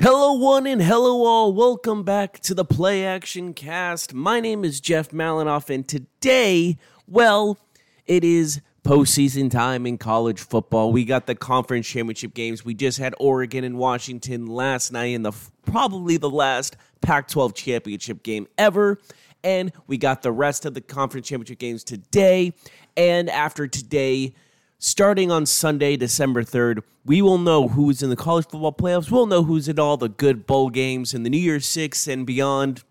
Hello, one and hello, all. Welcome back to the Play Action Cast. My name is Jeff Malinoff, and today, well, it is postseason time in college football. We got the conference championship games. We just had Oregon and Washington last night in the probably the last Pac 12 championship game ever. And we got the rest of the conference championship games today. And after today, starting on Sunday, December 3rd, we will know who's in the college football playoffs. We'll know who's in all the good bowl games and the New Year's Six and beyond.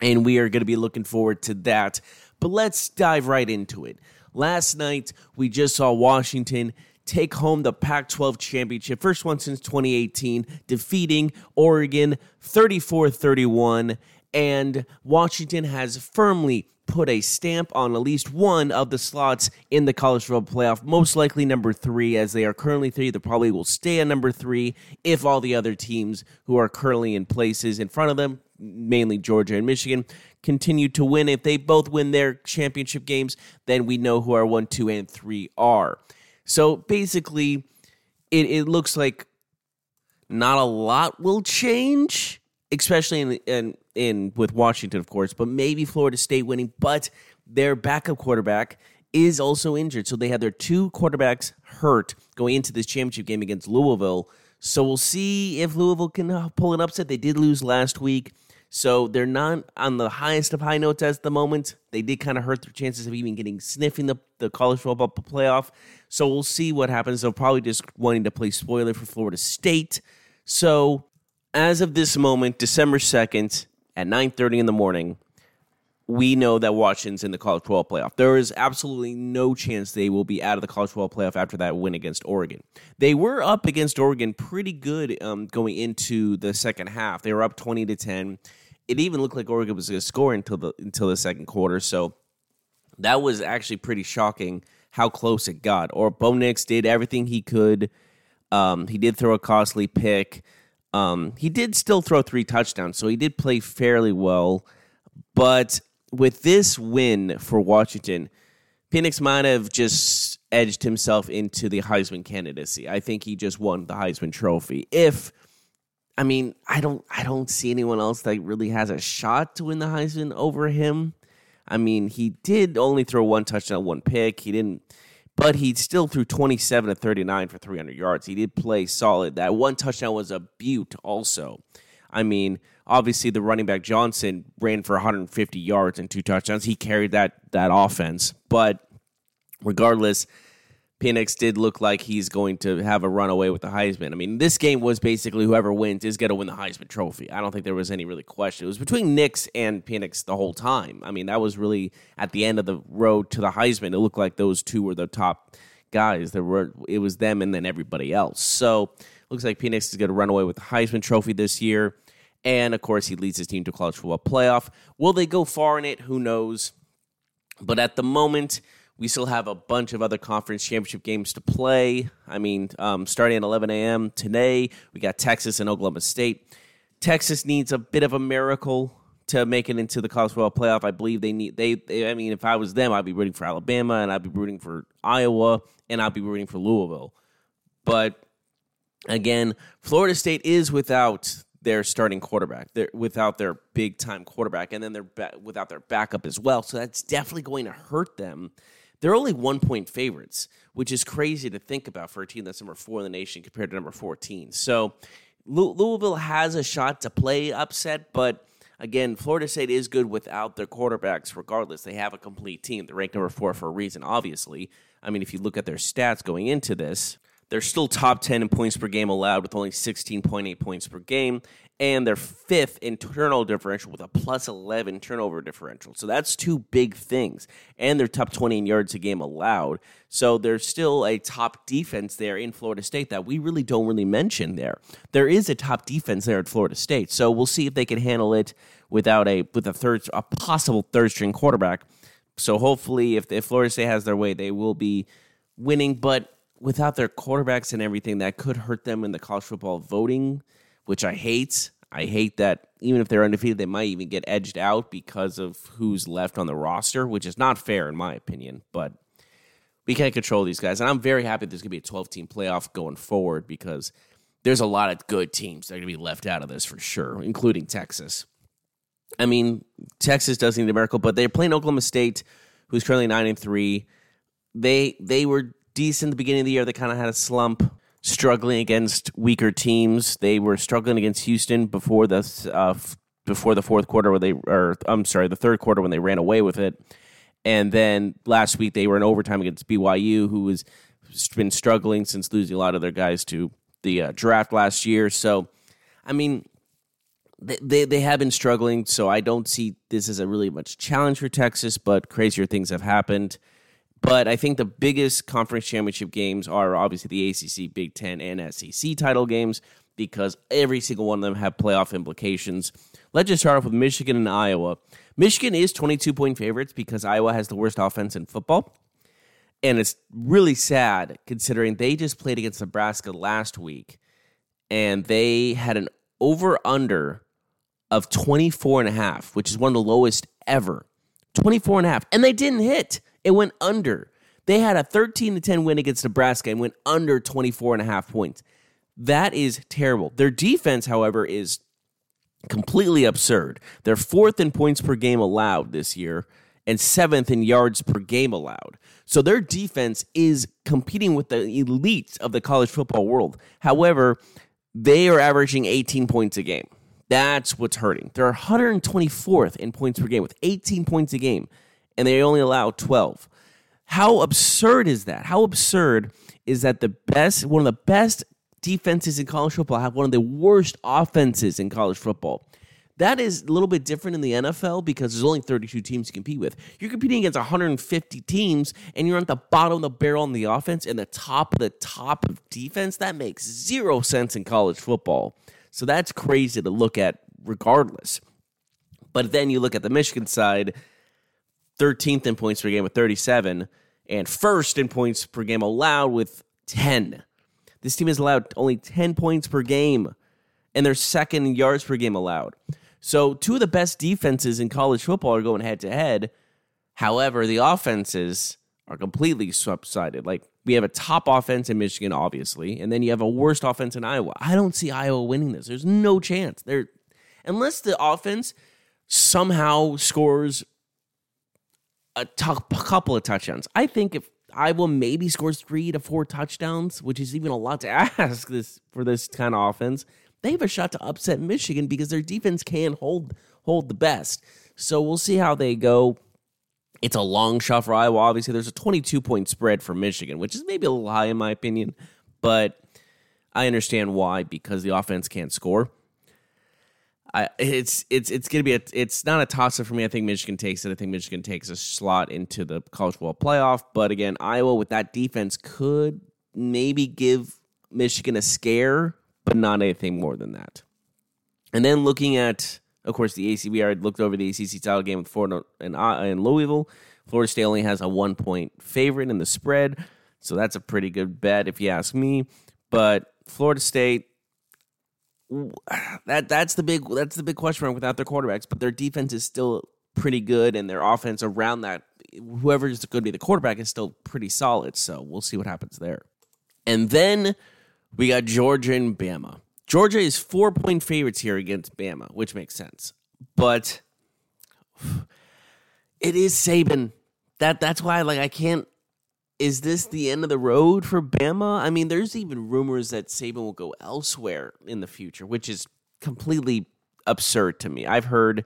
And we are going to be looking forward to that. But let's dive right into it. Last night, we just saw Washington take home the Pac 12 championship, first one since 2018, defeating Oregon 34 31. And Washington has firmly put a stamp on at least one of the slots in the college football playoff, most likely number three, as they are currently three. They probably will stay at number three if all the other teams who are currently in places in front of them, mainly Georgia and Michigan, continue to win. If they both win their championship games, then we know who our one, two, and three are. So basically, it, it looks like not a lot will change, especially in, in in with Washington, of course, but maybe Florida State winning. But their backup quarterback is also injured, so they had their two quarterbacks hurt going into this championship game against Louisville. So we'll see if Louisville can uh, pull an upset. They did lose last week. So they're not on the highest of high notes at the moment. They did kind of hurt their chances of even getting sniffing the, the college football playoff. So we'll see what happens. They'll probably just wanting to play spoiler for Florida State. So as of this moment, December 2nd, at 9:30 in the morning, we know that Washington's in the college football playoff. There is absolutely no chance they will be out of the college football playoff after that win against Oregon. They were up against Oregon pretty good um, going into the second half. They were up 20 to 10. It even looked like Oregon was going to score until the until the second quarter. So that was actually pretty shocking how close it got. Or Bo Nix did everything he could. Um, he did throw a costly pick. Um, he did still throw three touchdowns, so he did play fairly well. But with this win for Washington, Penix might have just edged himself into the Heisman candidacy. I think he just won the Heisman Trophy. If I mean, I don't I don't see anyone else that really has a shot to win the Heisman over him. I mean, he did only throw one touchdown, one pick. He didn't but he still threw 27 to 39 for 300 yards. He did play solid. That one touchdown was a beaut, also. I mean, obviously the running back Johnson ran for 150 yards and two touchdowns. He carried that that offense, but regardless, Penix did look like he's going to have a runaway with the Heisman. I mean, this game was basically whoever wins is going to win the Heisman Trophy. I don't think there was any really question. It was between Nix and Penix the whole time. I mean, that was really at the end of the road to the Heisman. It looked like those two were the top guys. There were it was them and then everybody else. So looks like Penix is going to run away with the Heisman Trophy this year. And of course, he leads his team to college football playoff. Will they go far in it? Who knows? But at the moment, we still have a bunch of other conference championship games to play. I mean, um, starting at 11 a.m. today, we got Texas and Oklahoma State. Texas needs a bit of a miracle to make it into the college football playoff. I believe they need they, they, I mean, if I was them, I'd be rooting for Alabama and I'd be rooting for Iowa and I'd be rooting for Louisville. But again, Florida State is without their starting quarterback. They're without their big time quarterback, and then they're ba- without their backup as well. So that's definitely going to hurt them they're only one point favorites, which is crazy to think about for a team that's number four in the nation compared to number 14. So Louisville has a shot to play upset, but again, Florida State is good without their quarterbacks, regardless. They have a complete team. They're ranked number four for a reason, obviously. I mean, if you look at their stats going into this, they're still top 10 in points per game allowed with only 16.8 points per game. And they're fifth in differential with a plus 11 turnover differential. So that's two big things. And they're top 20 in yards a game allowed. So there's still a top defense there in Florida State that we really don't really mention there. There is a top defense there at Florida State. So we'll see if they can handle it without a with a third a possible third string quarterback. So hopefully if, if Florida State has their way, they will be winning. But without their quarterbacks and everything, that could hurt them in the college football voting, which I hate. I hate that even if they're undefeated, they might even get edged out because of who's left on the roster, which is not fair in my opinion. But we can't control these guys. And I'm very happy there's going to be a 12 team playoff going forward because there's a lot of good teams that are going to be left out of this for sure, including Texas. I mean, Texas does need a miracle, but they're playing Oklahoma State, who's currently nine and three. They they were decent the beginning of the year. They kind of had a slump, struggling against weaker teams. They were struggling against Houston before the uh, before the fourth quarter, where they or I'm sorry, the third quarter when they ran away with it. And then last week they were in overtime against BYU, who has been struggling since losing a lot of their guys to the uh, draft last year. So, I mean, they, they have been struggling. So I don't see this as a really much challenge for Texas, but crazier things have happened. But I think the biggest conference championship games are obviously the ACC, Big Ten, and SEC title games because every single one of them have playoff implications. Let's just start off with Michigan and Iowa. Michigan is 22 point favorites because Iowa has the worst offense in football. And it's really sad considering they just played against Nebraska last week and they had an over under of 24 and a half, which is one of the lowest ever. 24 and a half. And they didn't hit. It went under. They had a 13 to 10 win against Nebraska and went under 24 and a half points. That is terrible. Their defense, however, is completely absurd. They're fourth in points per game allowed this year and seventh in yards per game allowed. So their defense is competing with the elite of the college football world. However, they are averaging 18 points a game. That's what's hurting. They're 124th in points per game with 18 points a game, and they only allow 12. How absurd is that? How absurd is that the best, one of the best defenses in college football have one of the worst offenses in college football? That is a little bit different in the NFL because there's only 32 teams to compete with. You're competing against 150 teams and you're at the bottom of the barrel on the offense and the top of the top of defense. That makes zero sense in college football. So that's crazy to look at regardless. But then you look at the Michigan side, 13th in points per game with 37, and first in points per game allowed with 10. This team has allowed only 10 points per game, and they're second in yards per game allowed. So two of the best defenses in college football are going head to head. However, the offenses are completely subsided. Like we have a top offense in Michigan, obviously, and then you have a worst offense in Iowa. I don't see Iowa winning this. There's no chance. There, unless the offense somehow scores a t- couple of touchdowns. I think if Iowa maybe scores three to four touchdowns, which is even a lot to ask this for this kind of offense they have a shot to upset Michigan because their defense can hold hold the best. So we'll see how they go. It's a long shot for Iowa. Obviously, there's a 22 point spread for Michigan, which is maybe a little high in my opinion, but I understand why because the offense can't score. It's it's it's gonna be a it's not a toss up for me. I think Michigan takes it. I think Michigan takes a slot into the college football playoff. But again, Iowa with that defense could maybe give Michigan a scare but not anything more than that. And then looking at, of course, the ACC. We already looked over the ACC title game with Florida and, uh, and Louisville. Florida State only has a one point favorite in the spread, so that's a pretty good bet if you ask me. But Florida State, that that's the big that's the big question mark without their quarterbacks. But their defense is still pretty good, and their offense around that, whoever is going to be the quarterback, is still pretty solid. So we'll see what happens there. And then we got Georgia and Bama. Georgia is four point favorites here against Bama, which makes sense. But it is Saban. That that's why like I can't is this the end of the road for Bama? I mean, there's even rumors that Saban will go elsewhere in the future, which is completely absurd to me. I've heard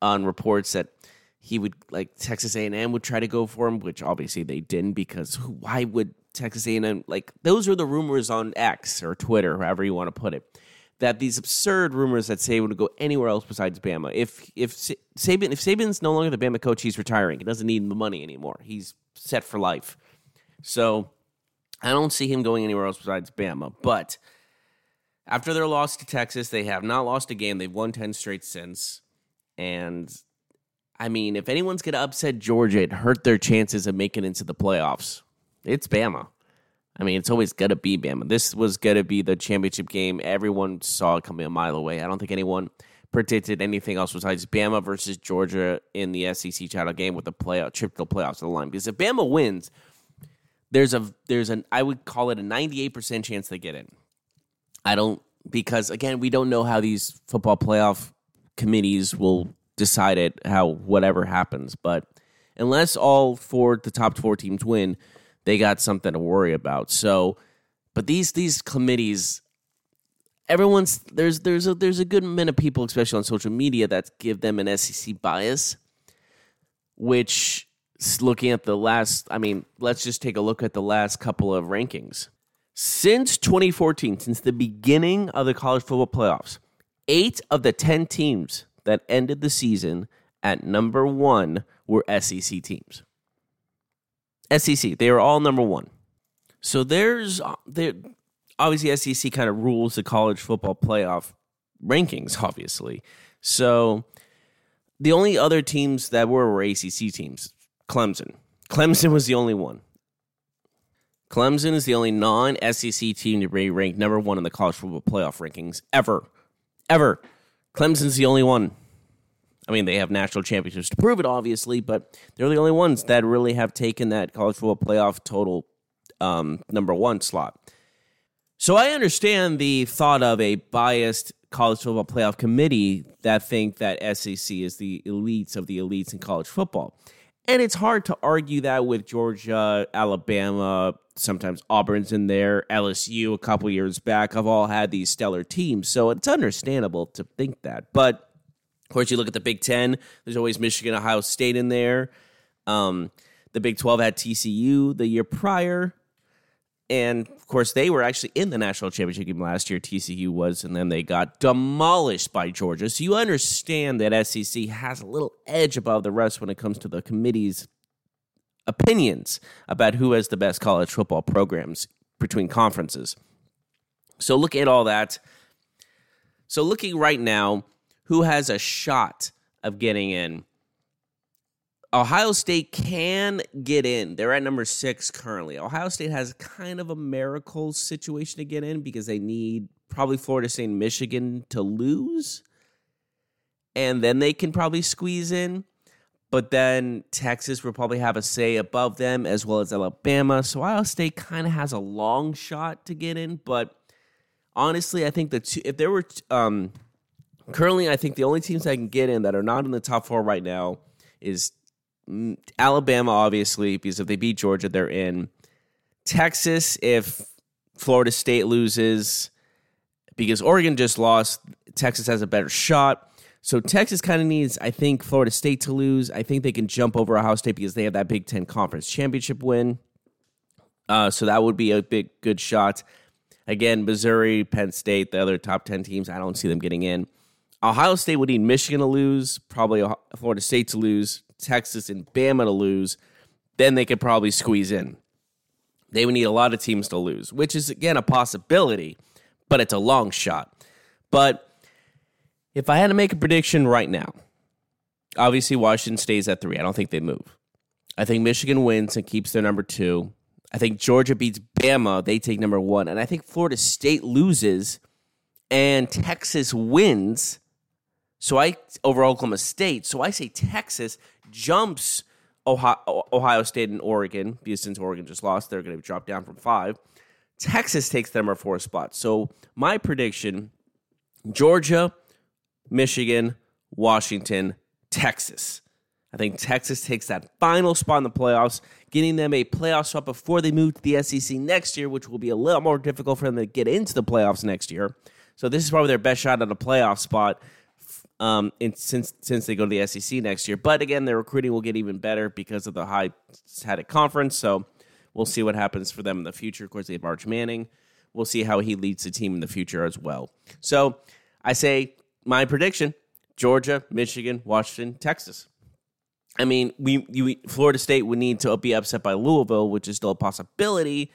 on reports that he would like Texas A&M would try to go for him, which obviously they didn't because why would Texas A&M, like those are the rumors on X or Twitter, however you want to put it, that these absurd rumors that Saban would go anywhere else besides Bama. If if Saban if Saban's no longer the Bama coach, he's retiring. He doesn't need the money anymore. He's set for life. So I don't see him going anywhere else besides Bama. But after their loss to Texas, they have not lost a game. They've won ten straight since, and I mean, if anyone's going to upset Georgia, it hurt their chances of making into the playoffs it's Bama. I mean, it's always going to be Bama. This was going to be the championship game. Everyone saw it coming a mile away. I don't think anyone predicted anything else besides Bama versus Georgia in the SEC title game with the playoff trip to the playoffs on the line. Because if Bama wins, there's a there's an I would call it a 98% chance they get in. I don't because again, we don't know how these football playoff committees will decide it how whatever happens, but unless all four the top four teams win, they got something to worry about. So, but these these committees everyone's there's there's a there's a good amount of people, especially on social media, that give them an SEC bias, which looking at the last, I mean, let's just take a look at the last couple of rankings. Since 2014, since the beginning of the college football playoffs, eight of the 10 teams that ended the season at number one were SEC teams. SEC, they were all number one. So there's uh, there obviously SEC kind of rules the college football playoff rankings, obviously. So the only other teams that were were ACC teams. Clemson. Clemson was the only one. Clemson is the only non SEC team to be ranked number one in the college football playoff rankings ever. Ever. Clemson's the only one. I mean, they have national championships to prove it, obviously, but they're the only ones that really have taken that college football playoff total um, number one slot. So I understand the thought of a biased college football playoff committee that think that SEC is the elites of the elites in college football. And it's hard to argue that with Georgia, Alabama, sometimes Auburn's in there, LSU a couple years back have all had these stellar teams. So it's understandable to think that. But of course, you look at the Big Ten, there's always Michigan, Ohio State in there. Um, the Big 12 had TCU the year prior. And of course, they were actually in the national championship game last year. TCU was, and then they got demolished by Georgia. So you understand that SEC has a little edge above the rest when it comes to the committee's opinions about who has the best college football programs between conferences. So look at all that. So looking right now, who has a shot of getting in? Ohio State can get in. They're at number six currently. Ohio State has kind of a miracle situation to get in because they need probably Florida State and Michigan to lose. And then they can probably squeeze in. But then Texas will probably have a say above them as well as Alabama. So Ohio State kind of has a long shot to get in. But honestly, I think that if there were um, currently, I think the only teams that can get in that are not in the top four right now is Alabama, obviously, because if they beat Georgia, they're in. Texas, if Florida State loses, because Oregon just lost, Texas has a better shot. So Texas kind of needs, I think, Florida State to lose. I think they can jump over Ohio State because they have that Big Ten Conference Championship win. Uh, so that would be a big good shot. Again, Missouri, Penn State, the other top ten teams, I don't see them getting in. Ohio State would need Michigan to lose, probably Florida State to lose, Texas, and Bama to lose. Then they could probably squeeze in. They would need a lot of teams to lose, which is, again, a possibility, but it's a long shot. But if I had to make a prediction right now, obviously Washington stays at three. I don't think they move. I think Michigan wins and keeps their number two. I think Georgia beats Bama. They take number one. And I think Florida State loses and Texas wins so I over Oklahoma State. So I say Texas jumps Ohio, Ohio State and Oregon because since Oregon just lost, they're going to drop down from five. Texas takes them or four spots. So my prediction: Georgia, Michigan, Washington, Texas. I think Texas takes that final spot in the playoffs, getting them a playoff spot before they move to the SEC next year, which will be a little more difficult for them to get into the playoffs next year. So this is probably their best shot at a playoff spot um, in, since since they go to the SEC next year. But again, their recruiting will get even better because of the high static conference. So we'll see what happens for them in the future. Of course, they have Arch Manning. We'll see how he leads the team in the future as well. So I say my prediction: Georgia, Michigan, Washington, Texas. I mean, we, you, Florida State would need to be upset by Louisville, which is still a possibility.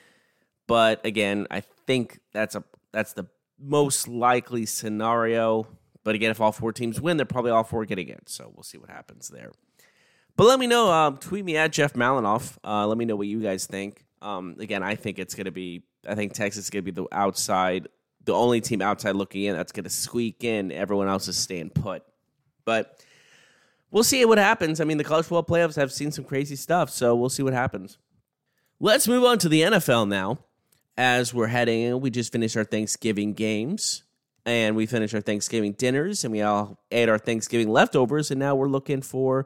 But again, I think that's a that's the most likely scenario. But again, if all four teams win, they're probably all four getting in. So we'll see what happens there. But let me know. Um, tweet me at Jeff Malinoff. Uh, let me know what you guys think. Um, again, I think it's going to be. I think Texas is going to be the outside, the only team outside looking in that's going to squeak in. Everyone else is staying put. But we'll see what happens. I mean, the college football playoffs have seen some crazy stuff, so we'll see what happens. Let's move on to the NFL now. as we're heading in, we just finished our Thanksgiving games and we finished our Thanksgiving dinners and we all ate our Thanksgiving leftovers. And now we're looking for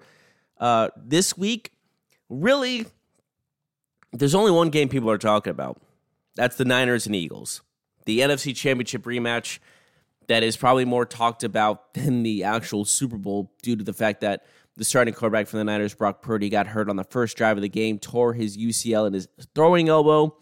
uh, this week. Really, there's only one game people are talking about. That's the Niners and Eagles. The NFC Championship rematch that is probably more talked about than the actual Super Bowl due to the fact that the starting quarterback for the Niners, Brock Purdy, got hurt on the first drive of the game, tore his UCL in his throwing elbow.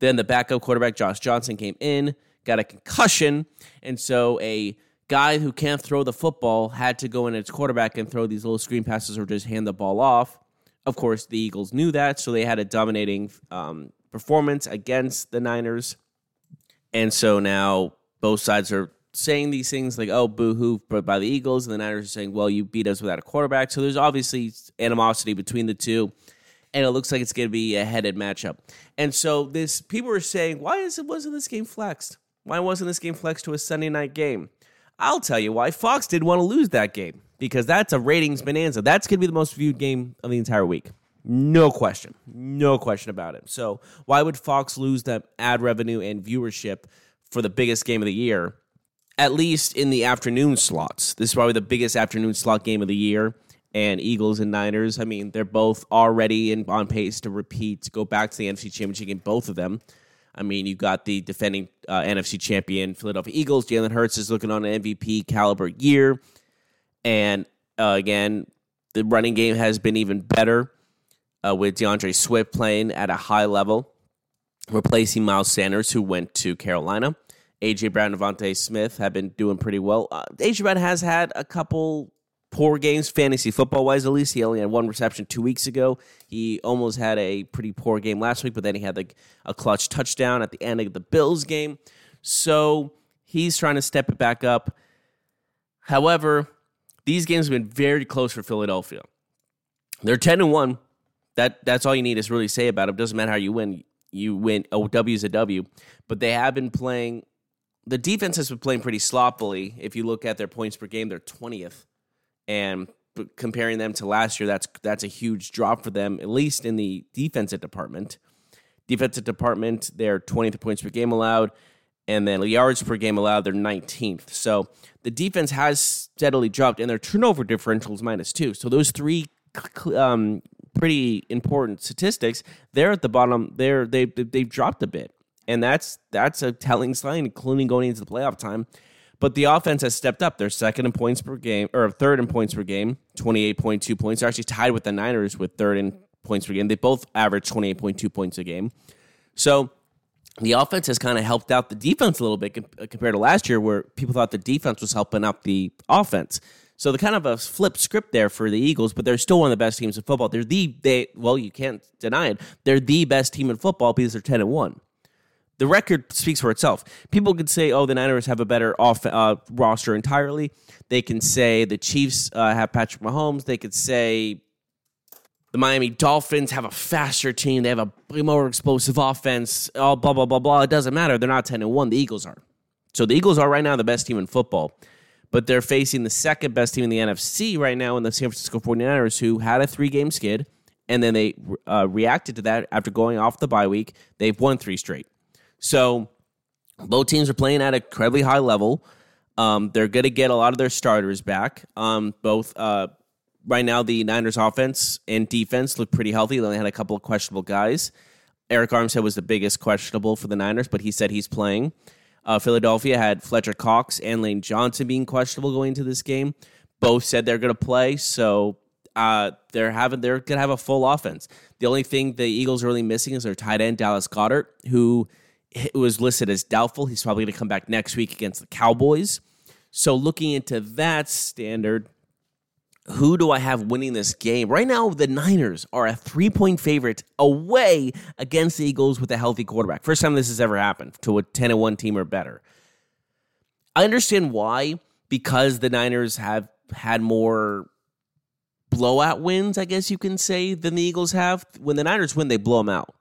Then the backup quarterback, Josh Johnson, came in, got a concussion. And so a guy who can't throw the football had to go in as quarterback and throw these little screen passes or just hand the ball off. Of course, the Eagles knew that, so they had a dominating um, performance against the Niners. And so now both sides are saying these things like, oh, boo hoo, but by the Eagles, and the Niners are saying, well, you beat us without a quarterback. So there's obviously animosity between the two. And it looks like it's going to be a headed matchup. And so this people are saying, why is it wasn't this game flexed? Why wasn't this game flexed to a Sunday night game? I'll tell you why. Fox did want to lose that game because that's a ratings bonanza. That's going to be the most viewed game of the entire week. No question. No question about it. So, why would Fox lose that ad revenue and viewership for the biggest game of the year at least in the afternoon slots. This is probably the biggest afternoon slot game of the year. And Eagles and Niners, I mean, they're both already in, on pace to repeat, to go back to the NFC Championship game, both of them. I mean, you got the defending uh, NFC champion Philadelphia Eagles. Jalen Hurts is looking on an MVP caliber year. And uh, again, the running game has been even better uh, with D'Andre Swift playing at a high level, replacing Miles Sanders, who went to Carolina. AJ Brown and DeVonta Smith have been doing pretty well. Uh, AJ Brown has had a couple poor games, fantasy football wise, at least. He only had one reception two weeks ago. He almost had a pretty poor game last week, but then he had like a clutch touchdown at the end of the Bills game. So he's trying to step it back up. However, these games have been very close for Philadelphia. They're 10 and 1. That that's all you need to really say about them. Doesn't matter how you win. You win. Oh, W is a W. But they have been playing the defense has been playing pretty sloppily. If you look at their points per game, they're twentieth, and comparing them to last year, that's that's a huge drop for them, at least in the defensive department. Defensive department, they're twentieth points per game allowed, and then yards per game allowed, they're nineteenth. So the defense has steadily dropped, and their turnover differential is minus two. So those three um, pretty important statistics, they're at the bottom. They're they they've dropped a bit and that's that's a telling sign, including going into the playoff time. But the offense has stepped up. They're second in points per game, or third in points per game, twenty eight point two points. They're actually tied with the Niners with third in points per game. They both average twenty eight point two points a game. So the offense has kind of helped out the defense a little bit uh, compared to last year, where people thought the defense was helping out the offense. So the kind of a flip script there for the Eagles, but they're still one of the best teams in football. They're the they well, you can't deny it. They're the best team in football because they're ten and one the record speaks for itself. People could say, "Oh, the Niners have a better off uh, roster entirely." They can say the Chiefs uh, have Patrick Mahomes. They could say the Miami Dolphins have a faster team. They have a more explosive offense. All blah blah blah blah. It doesn't matter. They're not ten and one. The Eagles are. So the Eagles are right now the best team in football. But they're facing the second best team in the NFC right now in the San Francisco 49ers, who had a three game skid. And then they uh, reacted to that after going off the bye week. They've won three straight. So both teams are playing at a incredibly high level. Um, they're going to get a lot of their starters back. Um, both uh, right now, the Niners offense and defense look pretty healthy. They only had a couple of questionable guys. Arik Armstead was the biggest questionable for the Niners, but he said he's playing. Uh, Philadelphia had Fletcher Cox and Lane Johnson being questionable going into this game. Both said they're going to play, so uh, they're having they're going to have a full offense. The only thing the Eagles are really missing is their tight end Dallas Goedert, who it was listed as doubtful. He's probably going to come back next week against the Cowboys. So looking into that standard, who do I have winning this game? Right now, the Niners are a three point favorite away against the Eagles with a healthy quarterback. First time this has ever happened to a 10 1 team or better. I understand why, because the Niners have had more blowout wins, I guess you can say, than the Eagles have. When the Niners win, they blow them out.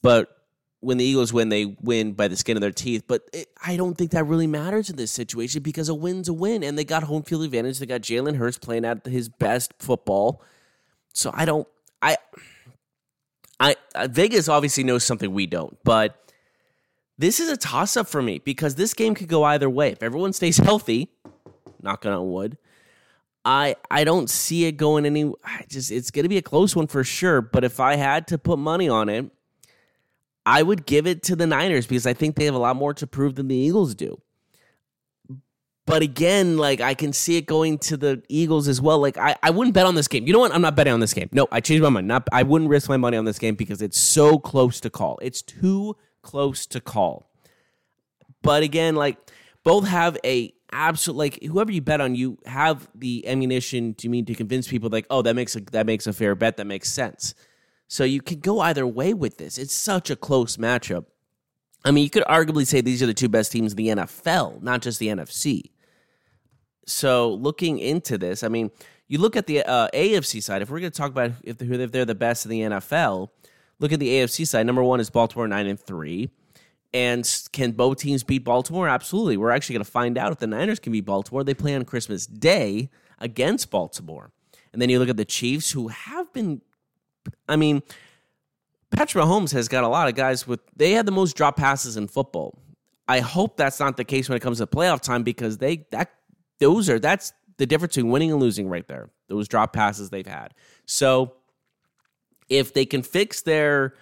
But when the Eagles win, they win by the skin of their teeth. But it, I don't think that really matters in this situation because a win's a win, and they got home field advantage. They got Jalen Hurts playing at his best football. So I don't. I. I uh, Vegas obviously knows something we don't, but this is a toss up for me because this game could go either way. If everyone stays healthy, knock on wood, I I don't see it going any. I just it's going to be a close one for sure. But if I had to put money on it, I would give it to the Niners because I think they have a lot more to prove than the Eagles do. But again, like I can see it going to the Eagles as well. Like I, I wouldn't bet on this game. You know what? I'm not betting on this game. No, I changed my mind. Not I wouldn't risk my money on this game because it's so close to call. It's too close to call. But again, like both have a absolute like whoever you bet on, you have the ammunition to mean to convince people like, oh, that makes a that makes a fair bet. That makes sense. So you could go either way with this. It's such a close matchup. I mean, you could arguably say these are the two best teams in the NFL, not just the NFC. So looking into this, I mean, you look at the uh, AFC side. If we're going to talk about if they're, if they're the best in the NFL, look at the AFC side. Number one is Baltimore nine and three. And can both teams beat Baltimore? Absolutely. We're actually going to find out if the Niners can beat Baltimore. They play on Christmas Day against Baltimore. And then you look at the Chiefs, who have been, I mean, Patrick Mahomes has got a lot of guys with, they had the most drop passes in football. I hope that's not the case when it comes to playoff time because they, that, those are, that's the difference between winning and losing right there. Those drop passes they've had. So if they can fix their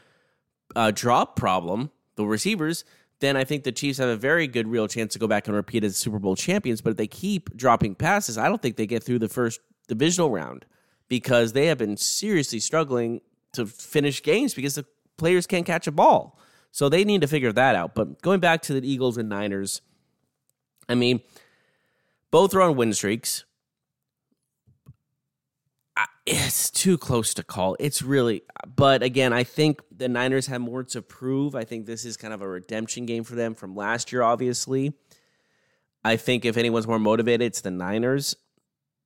uh, drop problem, the receivers, then I think the Chiefs have a very good real chance to go back and repeat as Super Bowl champions. But if they keep dropping passes, I don't think they get through the first divisional round because they have been seriously struggling to finish games because the players can't catch a ball. So they need to figure that out. But going back to the Eagles and Niners, I mean, both are on win streaks it's too close to call. It's really, but again, I think the Niners have more to prove. I think this is kind of a redemption game for them from last year, obviously. I think if anyone's more motivated, it's the Niners.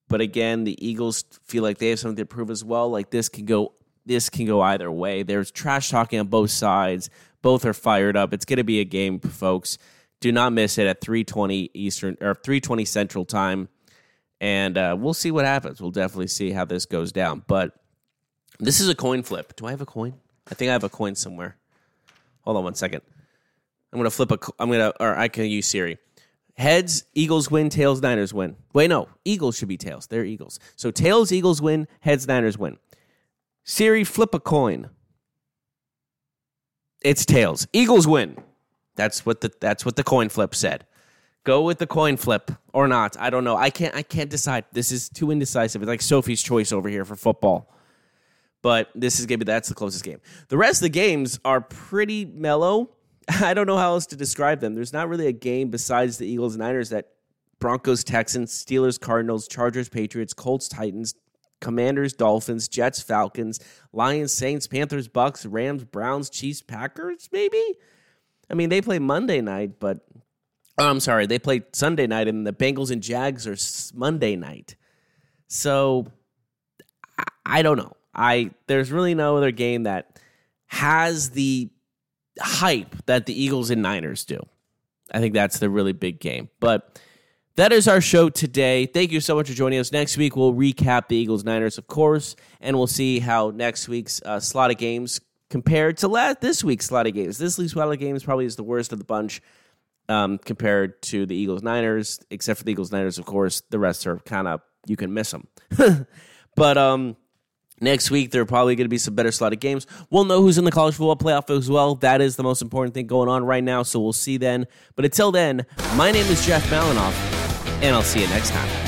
But again, the Eagles feel like they have something to prove as well. Like this can go, this can go either way. There's trash talking on both sides. Both are fired up. It's going to be a game, folks. Do not miss it at 3:20 Eastern or 3:20 Central Time and uh, we'll see what happens. We'll definitely see how this goes down. But this is a coin flip. Do I have a coin? I think I have a coin somewhere. Hold on one second. I'm gonna flip a. I'm gonna, or I can use Siri. Heads, Eagles win. Tails, Niners win. Wait, no. Eagles should be tails. They're Eagles. So tails, Eagles win. Heads, Niners win. Siri, flip a coin. It's tails. Eagles win. That's what the that's what the coin flip said. Go with the coin flip or not. I don't know. I can't. I can't decide. This is too indecisive. It's like Sophie's choice over here for football. But this is gonna be that's the closest game. The rest of the games are pretty mellow. I don't know how else to describe them. There's not really a game besides the Eagles and Niners that Broncos Texans, Steelers Cardinals, Chargers Patriots, Colts Titans, Commanders Dolphins, Jets Falcons, Lions Saints, Panthers Bucks, Rams Browns, Chiefs Packers. Maybe. I mean, they play Monday night, but Oh, I'm sorry. They play Sunday night, and the Bengals and Jags are Monday night. So I, I don't know. I there's really no other game that has the hype that the Eagles and Niners do. I think that's the really big game. But that is our show today. Thank you so much for joining us. Next week, we'll recap the Eagles Niners, of course, and we'll see how next week's uh, slot of games compared to last, this week's slot of games. This week's slot of games probably is the worst of the bunch um, compared to the Eagles Niners, except for the Eagles Niners, of course. The rest are kind of, you can miss them. but um, next week, there are probably going to be some better slotted games. We'll know who's in the college football playoff as well. That is the most important thing going on right now. So we'll see then. But until then, my name is Jeff Malinoff, and I'll see you next time.